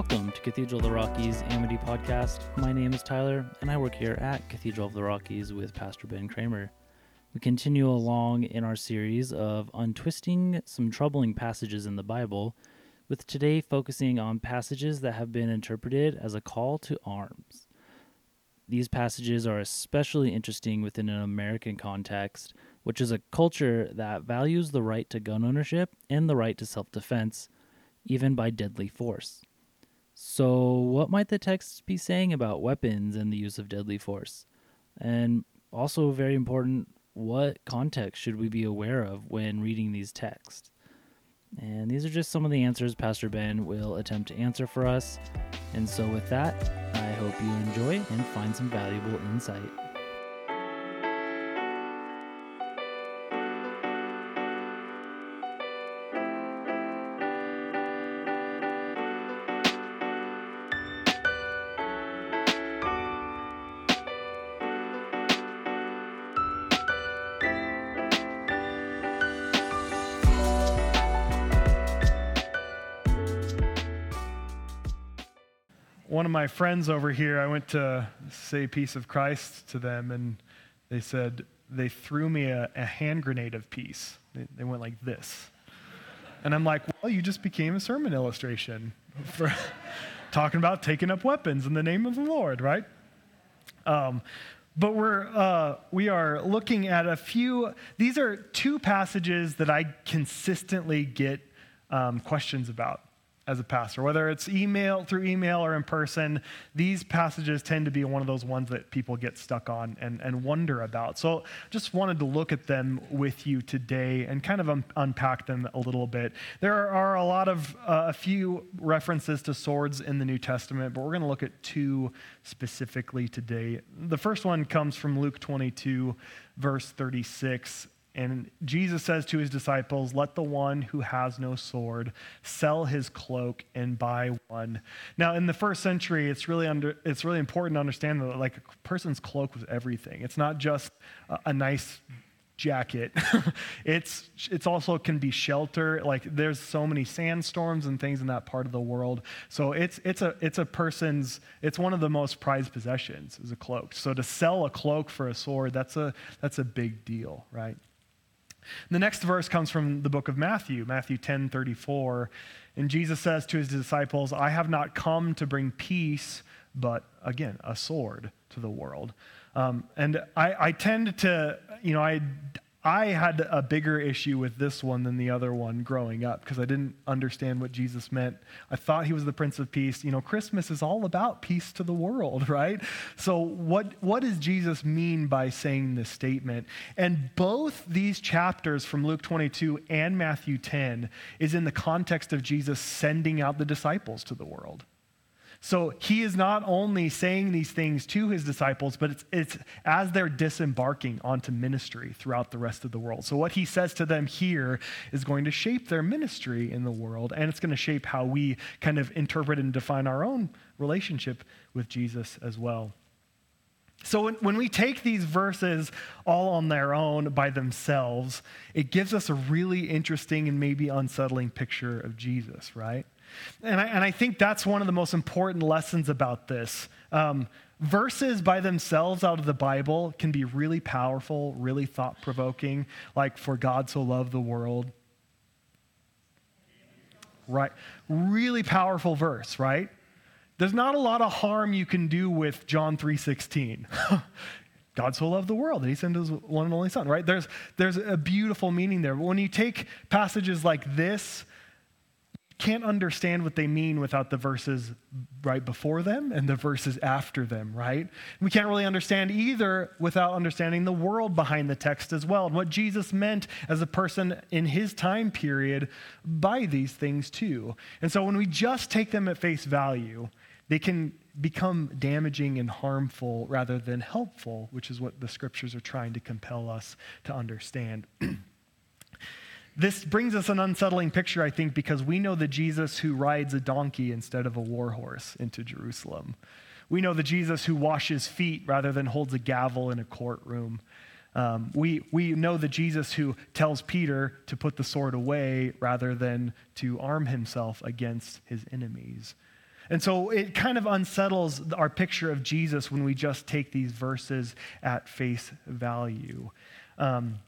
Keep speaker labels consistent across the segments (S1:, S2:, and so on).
S1: Welcome to Cathedral of the Rockies Amity Podcast. My name is Tyler, and I work here at Cathedral of the Rockies with Pastor Ben Cremer. We continue along in our series of untwisting some troubling passages in the Bible, with today focusing on passages that have been interpreted as a call to arms. These passages are especially interesting within an American context, which is a culture that values the right to gun ownership and the right to self defense, even by deadly force. So, what might the text be saying about weapons and the use of deadly force? And also, very important, what context should we be aware of when reading these texts? And these are just some of the answers Pastor Ben will attempt to answer for us. And so, with that, I hope you enjoy and find some valuable insight.
S2: My friends over here, I went to say peace of Christ to them, and they said they threw me a, a hand grenade of peace. They, they, went like this. And I'm like, well, you just became a sermon illustration for talking about taking up weapons in the name of the Lord, right? Um, but we're uh, we are looking at a few. These are two passages that I consistently get um, questions about as a pastor, whether it's email through email or in person. These passages tend to be one of those ones that people get stuck on and, and wonder about. So just wanted to look at them with you today and kind of un- unpack them a little bit. There are a lot of uh, a few references to swords in the New Testament, but we're going to look at two specifically today. The first one comes from Luke 22, verse 36. And Jesus says to his disciples, Let the one who has no sword sell his cloak and buy one. Now, in the first century, it's really, under, it's really important to understand that like a person's cloak was everything. It's not just a, a nice jacket. it's it's also can be shelter. Like there's so many sandstorms and things in that part of the world. So it's it's a it's a person's it's one of the most prized possessions is a cloak. So to sell a cloak for a sword, that's a that's a big deal, right? The next verse comes from the book of Matthew, Matthew 10 34. And Jesus says to his disciples, I have not come to bring peace, but again, a sword to the world. Um, and I, I tend to, you know, I, I had a bigger issue with this one than the other one growing up because I didn't understand what Jesus meant. I thought he was the Prince of Peace. You know, Christmas is all about peace to the world, right? So, what, what does Jesus mean by saying this statement? And both these chapters from Luke 22 and Matthew 10 is in the context of Jesus sending out the disciples to the world. So he is not only saying these things to his disciples, but it's, it's as they're disembarking onto ministry throughout the rest of the world. So what he says to them here is going to shape their ministry in the world, and it's going to shape how we kind of interpret and define our own relationship with Jesus as well. So when, when, we take these verses all on their own by themselves, it gives us a really interesting and maybe unsettling picture of Jesus, right? And I, and I think that's one of the most important lessons about this. Um, verses by themselves out of the Bible can be really powerful, really thought provoking, like, for God so loved the world. Right? Really powerful verse, right? There's not a lot of harm you can do with John 3:16. God so loved the world that he sent his one and only son, right? There's, there's a beautiful meaning there. But when you take passages like this can't understand what they mean without the verses right before them and the verses after them, right? We can't really understand either without understanding the world behind the text as well and what Jesus meant as a person in his time period by these things too. And so when we just take them at face value, they can become damaging and harmful rather than helpful, which is what the scriptures are trying to compel us to understand. This brings us an unsettling picture, I think, because we know the Jesus who rides a donkey instead of a war horse into Jerusalem. We know the Jesus who washes feet rather than holds a gavel in a courtroom. Um, we, we know the Jesus who tells Peter to put the sword away rather than to arm himself against his enemies. And so it kind of unsettles our picture of Jesus when we just take these verses at face value. Um,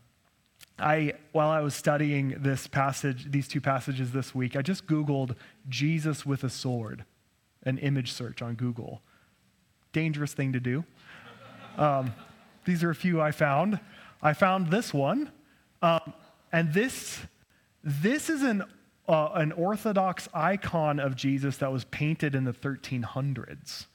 S2: I, while I was studying this passage, these two passages this week, I just Googled Jesus with a sword, an image search on Google. Dangerous thing to do. Um, these are a few I found. I found this one, um, and this this is an uh, an Orthodox icon of Jesus that was painted in the 1300s,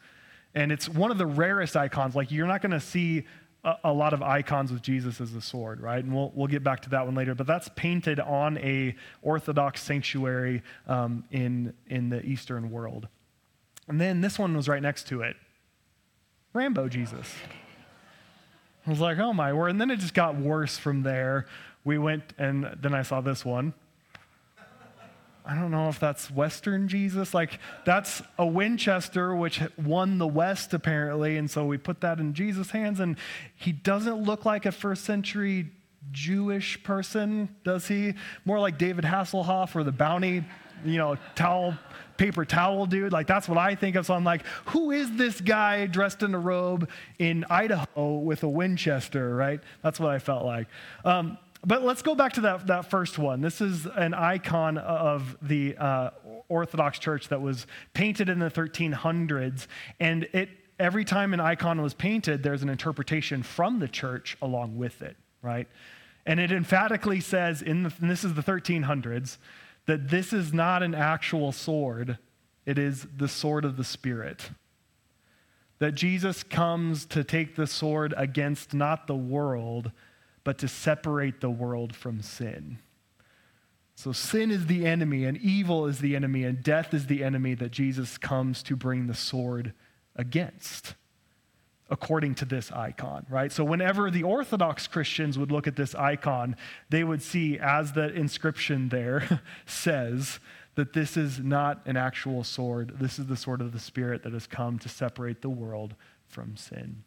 S2: and it's one of the rarest icons. Like you're not going to see a, a, lot of icons with Jesus as a sword, right? And we'll we'll get back to that one later. But that's painted on a Orthodox sanctuary um, in in the Eastern world, and then this one was right next to it, Rambo Jesus. I was like, oh my word. And then it just got worse from there. We went, and then I saw this one. I don't know if that's Western Jesus. Like, that's a Winchester, which won the West, apparently. And so we put that in Jesus' hands. And he doesn't look like a first century Jewish person, does he? More like David Hasselhoff or the bounty, you know, towel paper towel dude. Like, that's what I think of. So I'm like, who is this guy dressed in a robe in Idaho with a Winchester, right? That's what I felt like. Um, but let's go back to that, that first one. This is an icon of the uh, Orthodox Church that was painted in the 1300s. And it, every time an icon was painted, there's an interpretation from the church along with it, right? And it emphatically says, in the, this is the 1300s, that this is not an actual sword, it is the sword of the Spirit. That Jesus comes to take the sword against not the world, but to separate the world from sin. So sin is the enemy, and evil is the enemy, and death is the enemy that Jesus comes to bring the sword against according to this icon, right? So, whenever the Orthodox Christians would look at this icon, they would see, as the inscription there says, that this is not an actual sword. This is the sword of the Spirit that has come to separate the world from sin.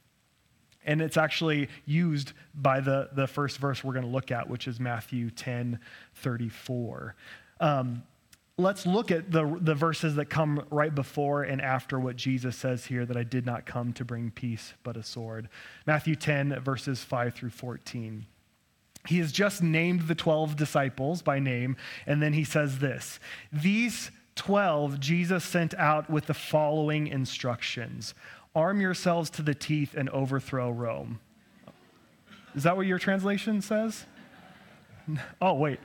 S2: And it's actually used by the, the first verse we're going to look at, which is Matthew 10 34. Um, let's look at the, the verses that come right before and after what Jesus says here that I did not come to bring peace but a sword. Matthew 10, verses 5 through 14. He has just named the 12 disciples by name, and then he says this These 12 Jesus sent out with the following instructions Arm yourselves to the teeth and overthrow Rome. Is that what your translation says? Oh, wait.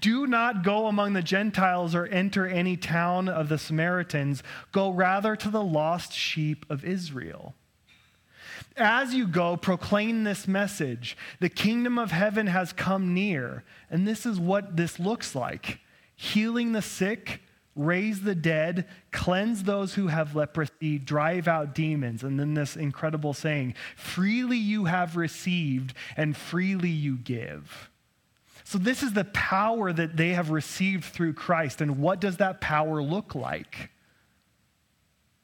S2: Do not go among the Gentiles or enter any town of the Samaritans. Go rather to the lost sheep of Israel. As you go, proclaim this message the kingdom of heaven has come near. And this is what this looks like healing the sick, raise the dead, cleanse those who have leprosy, drive out demons. And then this incredible saying freely you have received, and freely you give. So, this is the power that they have received through Christ. And what does that power look like?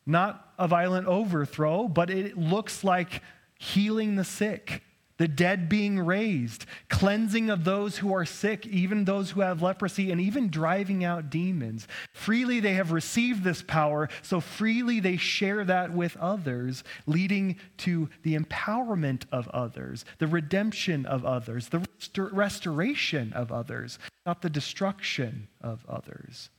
S2: Not a violent overthrow, but it looks like healing the sick, the dead being raised, cleansing of those who are sick, even those who have leprosy, and even driving out demons. Freely they have received this power, so freely they share that with others, leading to the empowerment of others, the redemption of others, the restor- restoration of others, not the destruction of others.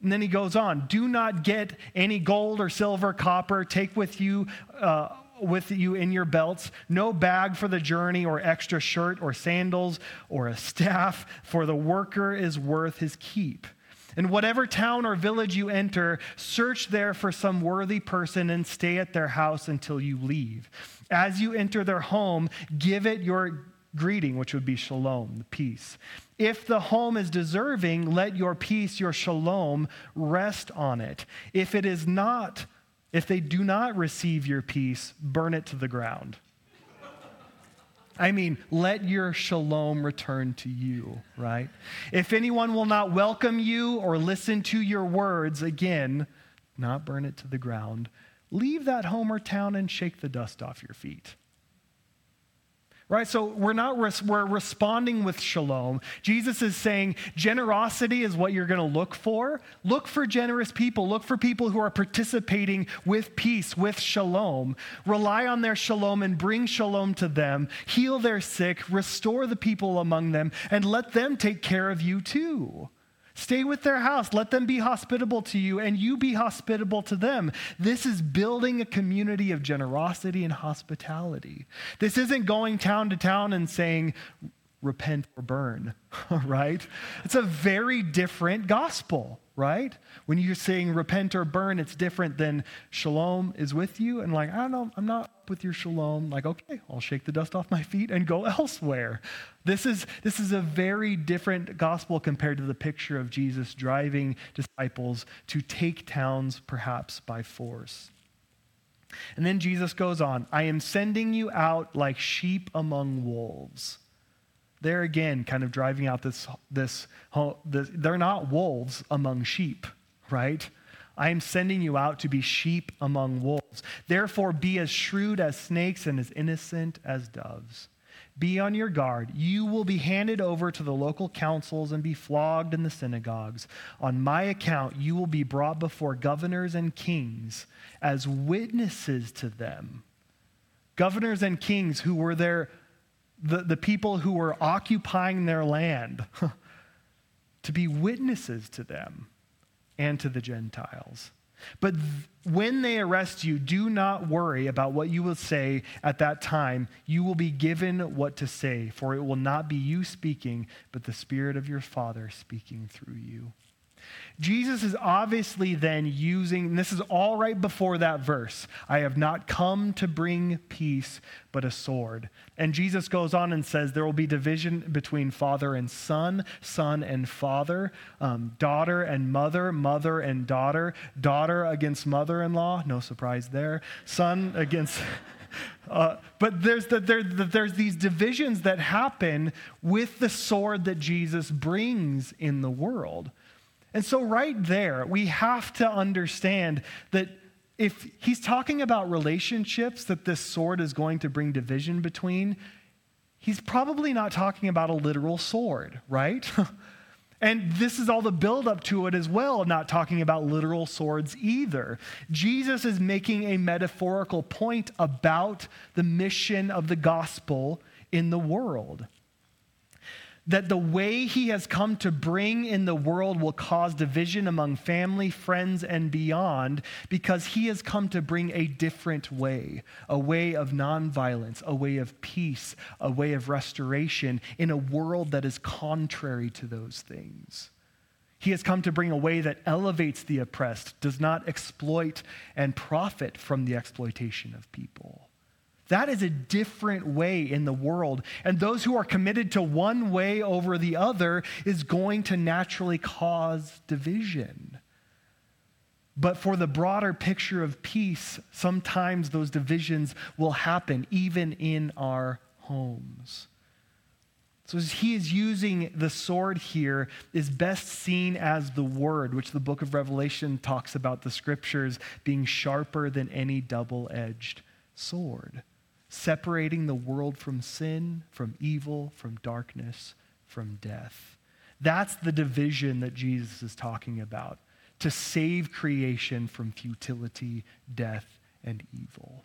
S2: And then he goes on do not get any gold or silver, copper, take with you. Uh, with you in your belts, no bag for the journey, or extra shirt, or sandals, or a staff, for the worker is worth his keep. In whatever town or village you enter, search there for some worthy person and stay at their house until you leave. As you enter their home, give it your greeting, which would be shalom, the peace. If the home is deserving, let your peace, your shalom, rest on it. If it is not, if they do not receive your peace, burn it to the ground. I mean, let your shalom return to you, right? If anyone will not welcome you or listen to your words, again, not burn it to the ground. Leave that home or town and shake the dust off your feet. Right? So we're not res- we're responding with shalom. Jesus is saying generosity is what you're going to look for. Look for generous people. Look for people who are participating with peace, with shalom. Rely on their shalom and bring shalom to them. Heal their sick, restore the people among them, and let them take care of you too. Stay with their house. Let them be hospitable to you, and you be hospitable to them. This is building a community of generosity and hospitality. This isn't going town to town and saying, repent or burn, right? It's a very different gospel, right? When you're saying repent or burn, it's different than shalom is with you. And like, I don't know, I'm not with your shalom. Like, okay, I'll shake the dust off my feet and go elsewhere. This is, this is a very different gospel compared to the picture of Jesus driving disciples to take towns perhaps by force. And then Jesus goes on, I am sending you out like sheep among wolves. There again, kind of driving out this, this, this they're not wolves among sheep, right? I am sending you out to be sheep among wolves. Therefore, be as shrewd as snakes and as innocent as doves. Be on your guard. You will be handed over to the local councils and be flogged in the synagogues. On my account, you will be brought before governors and kings as witnesses to them. Governors and kings who were there, the, the people who were occupying their land, to be witnesses to them and to the Gentiles. But th- when they arrest you, do not worry about what you will say at that time. You will be given what to say, for it will not be you speaking, but the Spirit of your Father speaking through you. Jesus is obviously then using, and this is all right before that verse I have not come to bring peace, but a sword. And Jesus goes on and says there will be division between father and son, son and father, um, daughter and mother, mother and daughter, daughter against mother in law, no surprise there, son against. Uh, but there's, the, there, the, there's these divisions that happen with the sword that Jesus brings in the world. And so, right there, we have to understand that if he's talking about relationships that this sword is going to bring division between, he's probably not talking about a literal sword, right? and this is all the buildup to it as well, not talking about literal swords either. Jesus is making a metaphorical point about the mission of the gospel in the world that the way he has come to bring in the world will cause division among family, friends, and beyond because he has come to bring a different way, a way of nonviolence, a way of peace, a way of restoration in a world that is contrary to those things. He has come to bring a way that elevates the oppressed, does not exploit and profit from the exploitation of people. That is a different way in the world. And those who are committed to one way over the other is going to naturally cause division. But for the broader picture of peace, sometimes those divisions will happen even in our homes. So he is using the sword here is best seen as the word, which the book of Revelation talks about the scriptures being sharper than any double-edged sword separating the world from sin, from evil, from darkness, from death. That's the division that Jesus is talking about to save creation from futility, death, and evil.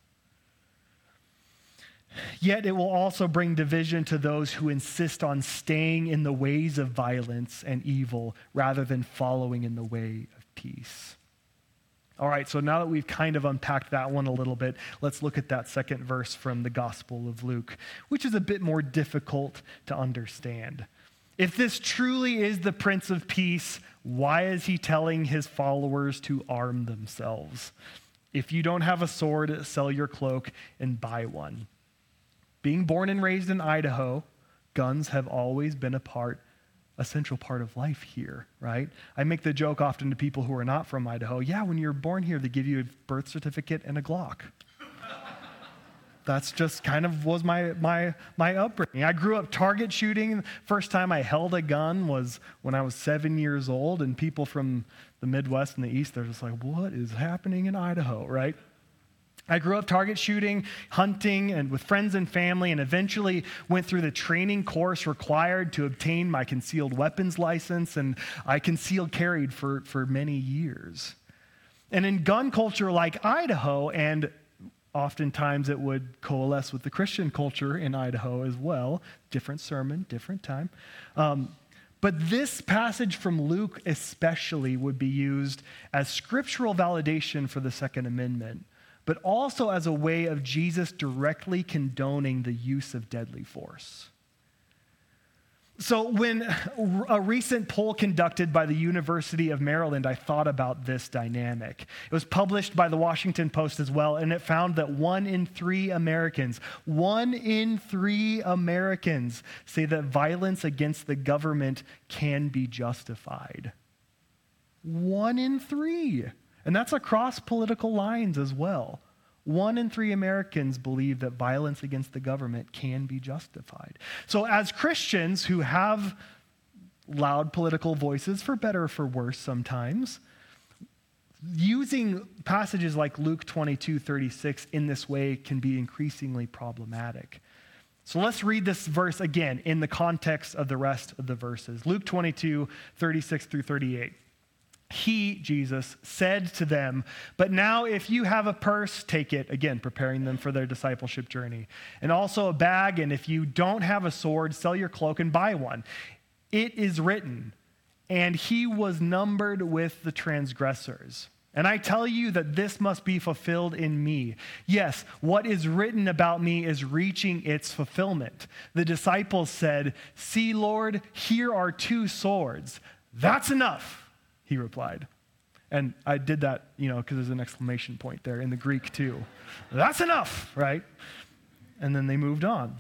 S2: Yet it will also bring division to those who insist on staying in the ways of violence and evil rather than following in the way of peace. All right, so now that we've kind of unpacked that one a little bit, let's look at that second verse from the Gospel of Luke, which is a bit more difficult to understand. If this truly is the Prince of Peace, why is he telling his followers to arm themselves? If you don't have a sword, sell your cloak and buy one. Being born and raised in Idaho, guns have always been a part a central part of life here, right? I make the joke often to people who are not from Idaho yeah, when you're born here, they give you a birth certificate and a Glock. That's just kind of was my, my, my upbringing. I grew up target shooting. First time I held a gun was when I was seven years old, and people from the Midwest and the East, they're just like, what is happening in Idaho, right? I grew up target shooting, hunting, and with friends and family, and eventually went through the training course required to obtain my concealed weapons license, and I concealed carried for, for many years. And in gun culture like Idaho, and oftentimes it would coalesce with the Christian culture in Idaho as well, different sermon, different time. Um, but this passage from Luke, especially, would be used as scriptural validation for the Second Amendment but also as a way of Jesus directly condoning the use of deadly force. So, when a recent poll conducted by the University of Maryland, I thought about this dynamic. It was published by the Washington Post as well, and it found that one in three Americans, one in three Americans say that violence against the government can be justified. One in three. And that's across political lines as well. One in three Americans believe that violence against the government can be justified. So, as Christians who have loud political voices, for better or for worse sometimes, using passages like Luke 22 36 in this way can be increasingly problematic. So let's read this verse again in the context of the rest of the verses. Luke 22 36 through 38 he, Jesus, said to them, But now if you have a purse, take it. Again, preparing them for their discipleship journey. And also a bag, and if you don't have a sword, sell your cloak and buy one. It is written, and he was numbered with the transgressors. And I tell you that this must be fulfilled in me. Yes, what is written about me is reaching its fulfillment. The disciples said, See, Lord, here are two swords. That's enough he replied. And I did that, you know, because there's an exclamation point there in the Greek too. That's enough, right? And then they moved on.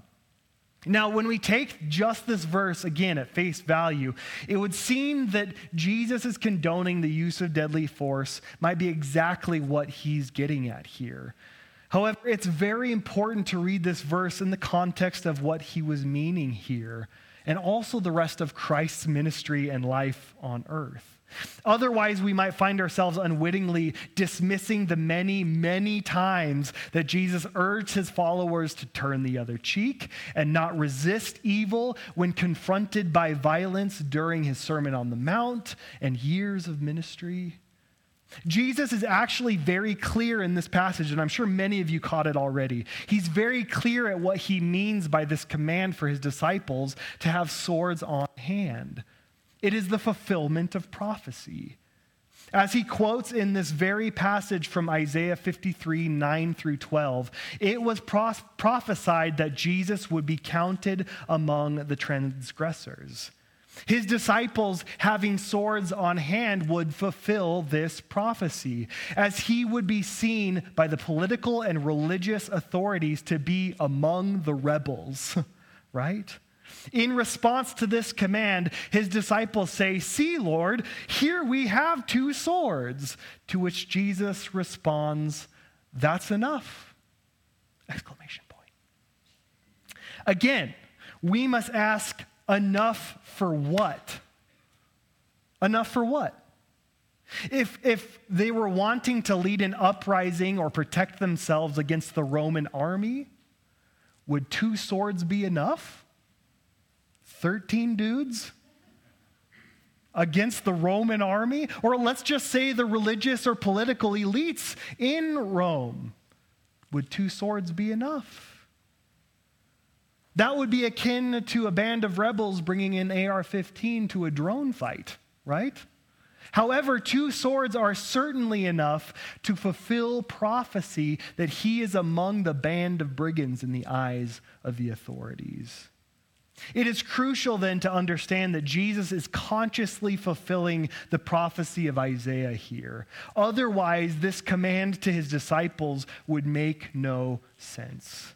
S2: Now, when we take just this verse again at face value, it would seem that Jesus is condoning the use of deadly force, might be exactly what he's getting at here. However, it's very important to read this verse in the context of what he was meaning here, and also the rest of Christ's ministry and life on earth. Otherwise, we might find ourselves unwittingly dismissing the many, many times that Jesus urged his followers to turn the other cheek and not resist evil when confronted by violence during his Sermon on the Mount and years of ministry. Jesus is actually very clear in this passage, and I'm sure many of you caught it already. He's very clear at what he means by this command for his disciples to have swords on hand. It is the fulfillment of prophecy. As he quotes in this very passage from Isaiah 53 9 through 12, it was pros- prophesied that Jesus would be counted among the transgressors. His disciples, having swords on hand, would fulfill this prophecy, as he would be seen by the political and religious authorities to be among the rebels, right? In response to this command, his disciples say, See, Lord, here we have two swords. To which Jesus responds, That's enough! Exclamation point. Again, we must ask, Enough for what? Enough for what? If, if they were wanting to lead an uprising or protect themselves against the Roman army, would two swords be enough? 13 dudes against the Roman army? Or let's just say the religious or political elites in Rome. Would two swords be enough? That would be akin to a band of rebels bringing an AR 15 to a drone fight, right? However, two swords are certainly enough to fulfill prophecy that he is among the band of brigands in the eyes of the authorities. It is crucial then to understand that Jesus is consciously fulfilling the prophecy of Isaiah here. Otherwise, this command to his disciples would make no sense.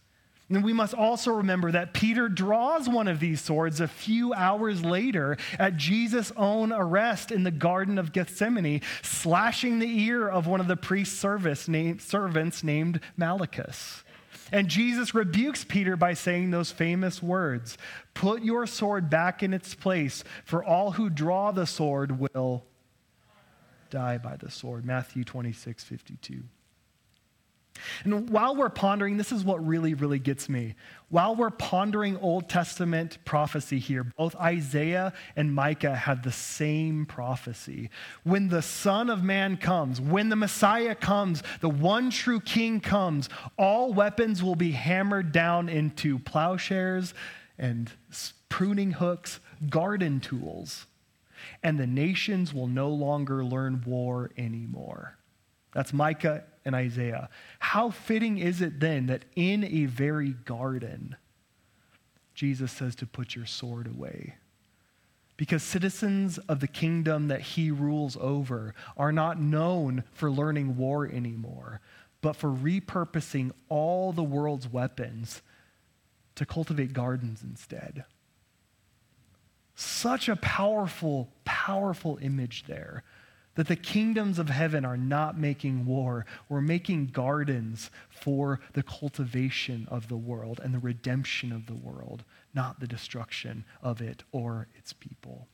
S2: And we must also remember that Peter draws one of these swords a few hours later at Jesus' own arrest in the Garden of Gethsemane, slashing the ear of one of the priest's servants named Malchus. And Jesus rebukes Peter by saying those famous words Put your sword back in its place, for all who draw the sword will die by the sword. Matthew 26, 52. And while we're pondering, this is what really, really gets me. While we're pondering Old Testament prophecy here, both Isaiah and Micah had the same prophecy. When the Son of Man comes, when the Messiah comes, the one true King comes, all weapons will be hammered down into plowshares and pruning hooks, garden tools, and the nations will no longer learn war anymore. That's Micah and Isaiah. How fitting is it then that in a very garden, Jesus says to put your sword away? Because citizens of the kingdom that he rules over are not known for learning war anymore, but for repurposing all the world's weapons to cultivate gardens instead. Such a powerful, powerful image there that the kingdoms of heaven are not making war. We're making gardens for the cultivation of the world and the redemption of the world, not the destruction of it or its people.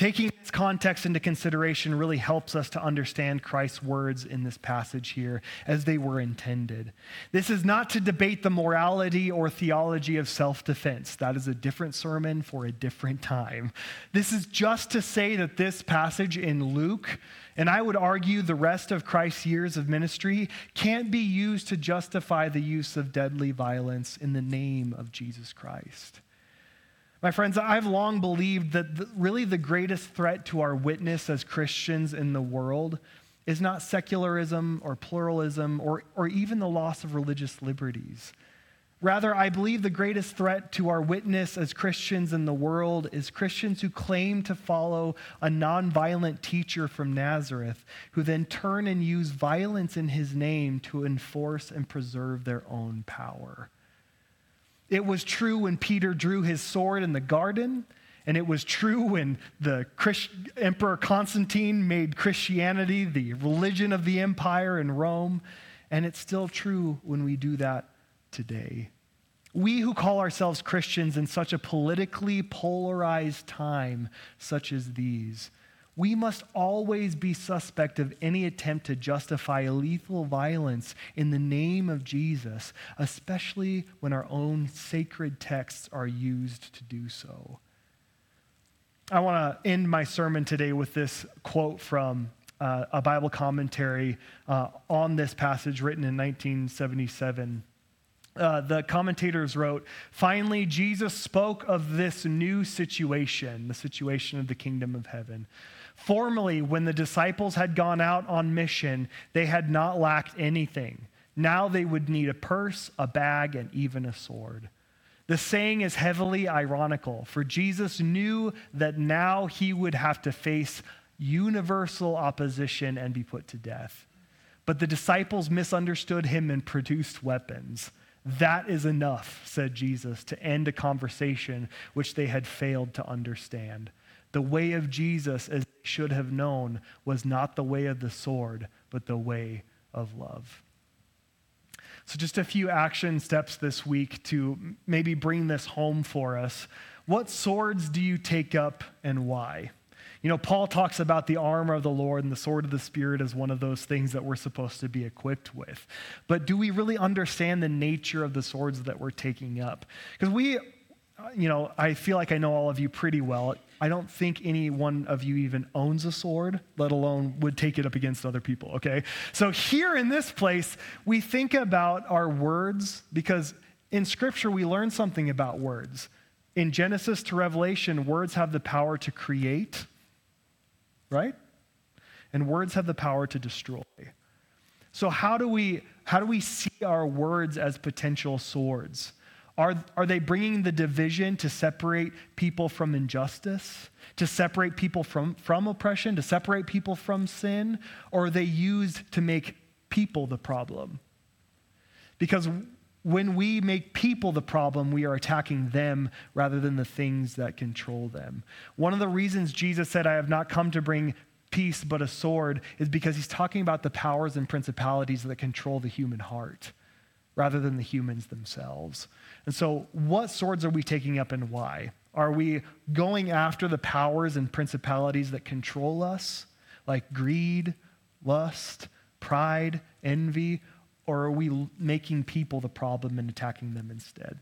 S2: Taking this context into consideration really helps us to understand Christ's words in this passage here as they were intended. This is not to debate the morality or theology of self defense. That is a different sermon for a different time. This is just to say that this passage in Luke, and I would argue the rest of Christ's years of ministry, can't be used to justify the use of deadly violence in the name of Jesus Christ. My friends, I've long believed that the, really the greatest threat to our witness as Christians in the world is not secularism or pluralism or, or even the loss of religious liberties. Rather, I believe the greatest threat to our witness as Christians in the world is Christians who claim to follow a nonviolent teacher from Nazareth, who then turn and use violence in his name to enforce and preserve their own power. It was true when Peter drew his sword in the garden, and it was true when the Christ- Emperor Constantine made Christianity the religion of the empire in Rome, and it's still true when we do that today. We who call ourselves Christians in such a politically polarized time, such as these, we must always be suspect of any attempt to justify lethal violence in the name of Jesus, especially when our own sacred texts are used to do so. I want to end my sermon today with this quote from uh, a Bible commentary uh, on this passage written in 1977. Uh, the commentators wrote, finally, Jesus spoke of this new situation, the situation of the kingdom of heaven. Formerly, when the disciples had gone out on mission, they had not lacked anything. Now they would need a purse, a bag, and even a sword. The saying is heavily ironical, for Jesus knew that now he would have to face universal opposition and be put to death. But the disciples misunderstood him and produced weapons. That is enough, said Jesus, to end a conversation which they had failed to understand. The way of Jesus, they should have known, was not the way of the sword, but the way of love. So, just a few action steps this week to maybe bring this home for us. What swords do you take up and why? You know, Paul talks about the armor of the Lord and the sword of the Spirit as one of those things that we're supposed to be equipped with. But do we really understand the nature of the swords that we're taking up? Because we, you know, I feel like I know all of you pretty well. I don't think any one of you even owns a sword, let alone would take it up against other people, okay? So here in this place, we think about our words because in Scripture we learn something about words. In Genesis to Revelation, words have the power to create, right? And words have the power to destroy. So how do we how do we see our words as potential swords? Are, are they bringing the division to separate people from injustice, to separate people from, from oppression, to separate people from sin? Or are they used to make people the problem? Because when we make people the problem, we are attacking them rather than the things that control them. One of the reasons Jesus said, I have not come to bring peace but a sword, is because he's talking about the powers and principalities that control the human heart rather than the humans themselves. And so, what swords are we taking up and why? Are we going after the powers and principalities that control us, like greed lust, pride, envy, or are we making people the problem and attacking them instead?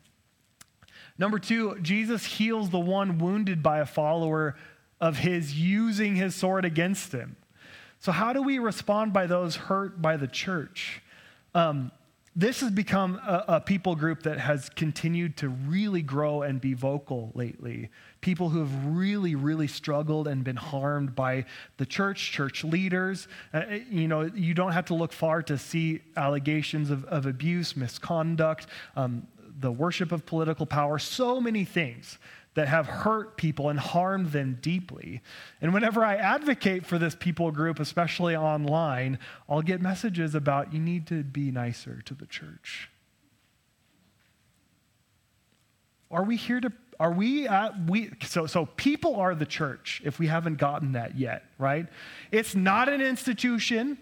S2: Number two, Jesus heals the one wounded by a follower of his using his sword against him. So, how do we respond by those hurt by the church? Um, this has become a, a, people group that has continued to really grow and be vocal lately. People who have really, really struggled and been harmed by the church, church leaders. Uh, you know, you don't have to look far to see allegations of, of abuse, misconduct, um, the worship of political power, so many things that have hurt people and harmed them deeply. And whenever I advocate for this people group, especially online, I'll get messages about you need to be nicer to the church. Are we here to are we at we so so people are the church if we haven't gotten that yet, right? It's not an institution.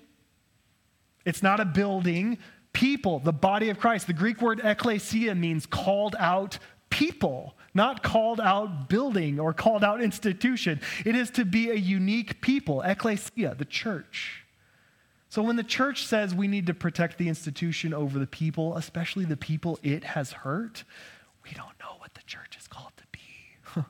S2: It's not a building. People, the body of Christ. The Greek word ekklesia means called out people not called out building or called out institution. It is to be a unique people, ecclesia, the church. So when the church says we need to protect the institution over the people, especially the people it has hurt, we don't know what the church is called to be.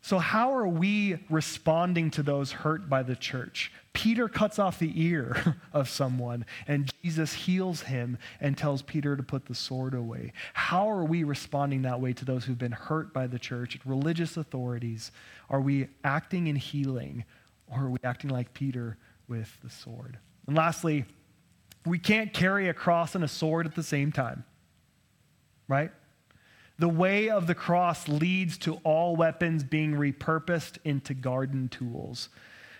S2: so, how are we responding to those hurt by the church? Peter cuts off the ear of someone, and Jesus heals him and tells Peter to put the sword away. How are we responding that way to those who've been hurt by the church, religious authorities? Are we acting in healing, or are we acting like Peter with the sword? And lastly, we can't carry a cross and a sword at the same time, right? The way of the cross leads to all weapons being repurposed into garden tools.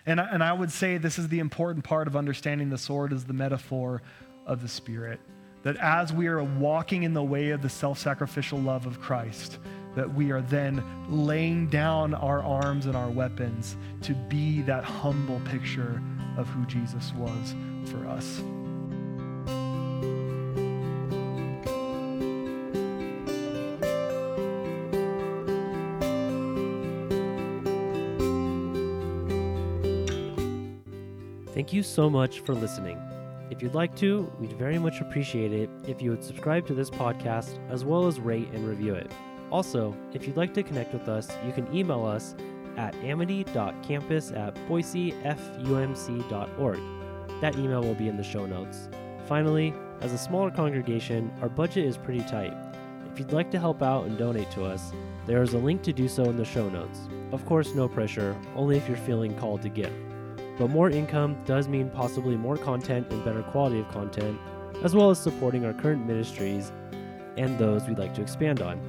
S2: And I, and I would say this is the important part of understanding the sword is the metaphor of the Spirit. That as we are walking in the way of the self sacrificial love of Christ, that we are then laying down our arms and our weapons to be that humble picture of who Jesus was for us.
S1: Thank you so much for listening. If you'd like to, we'd very much appreciate it if you would subscribe to this podcast as well as rate and review it. Also, if you'd like to connect with us, you can email us at amity.campus at boisefumc.org. That email will be in the show notes. Finally, as a smaller congregation, our budget is pretty tight. If you'd like to help out and donate to us, there is a link to do so in the show notes. Of course, no pressure, only if you're feeling called to give. But more income does mean possibly more content and better quality of content, as well as supporting our current ministries and those we'd like to expand on.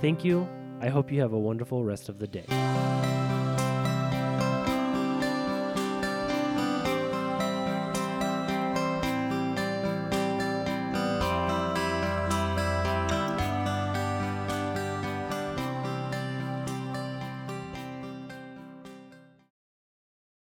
S1: Thank you. I hope you have a wonderful rest of the day.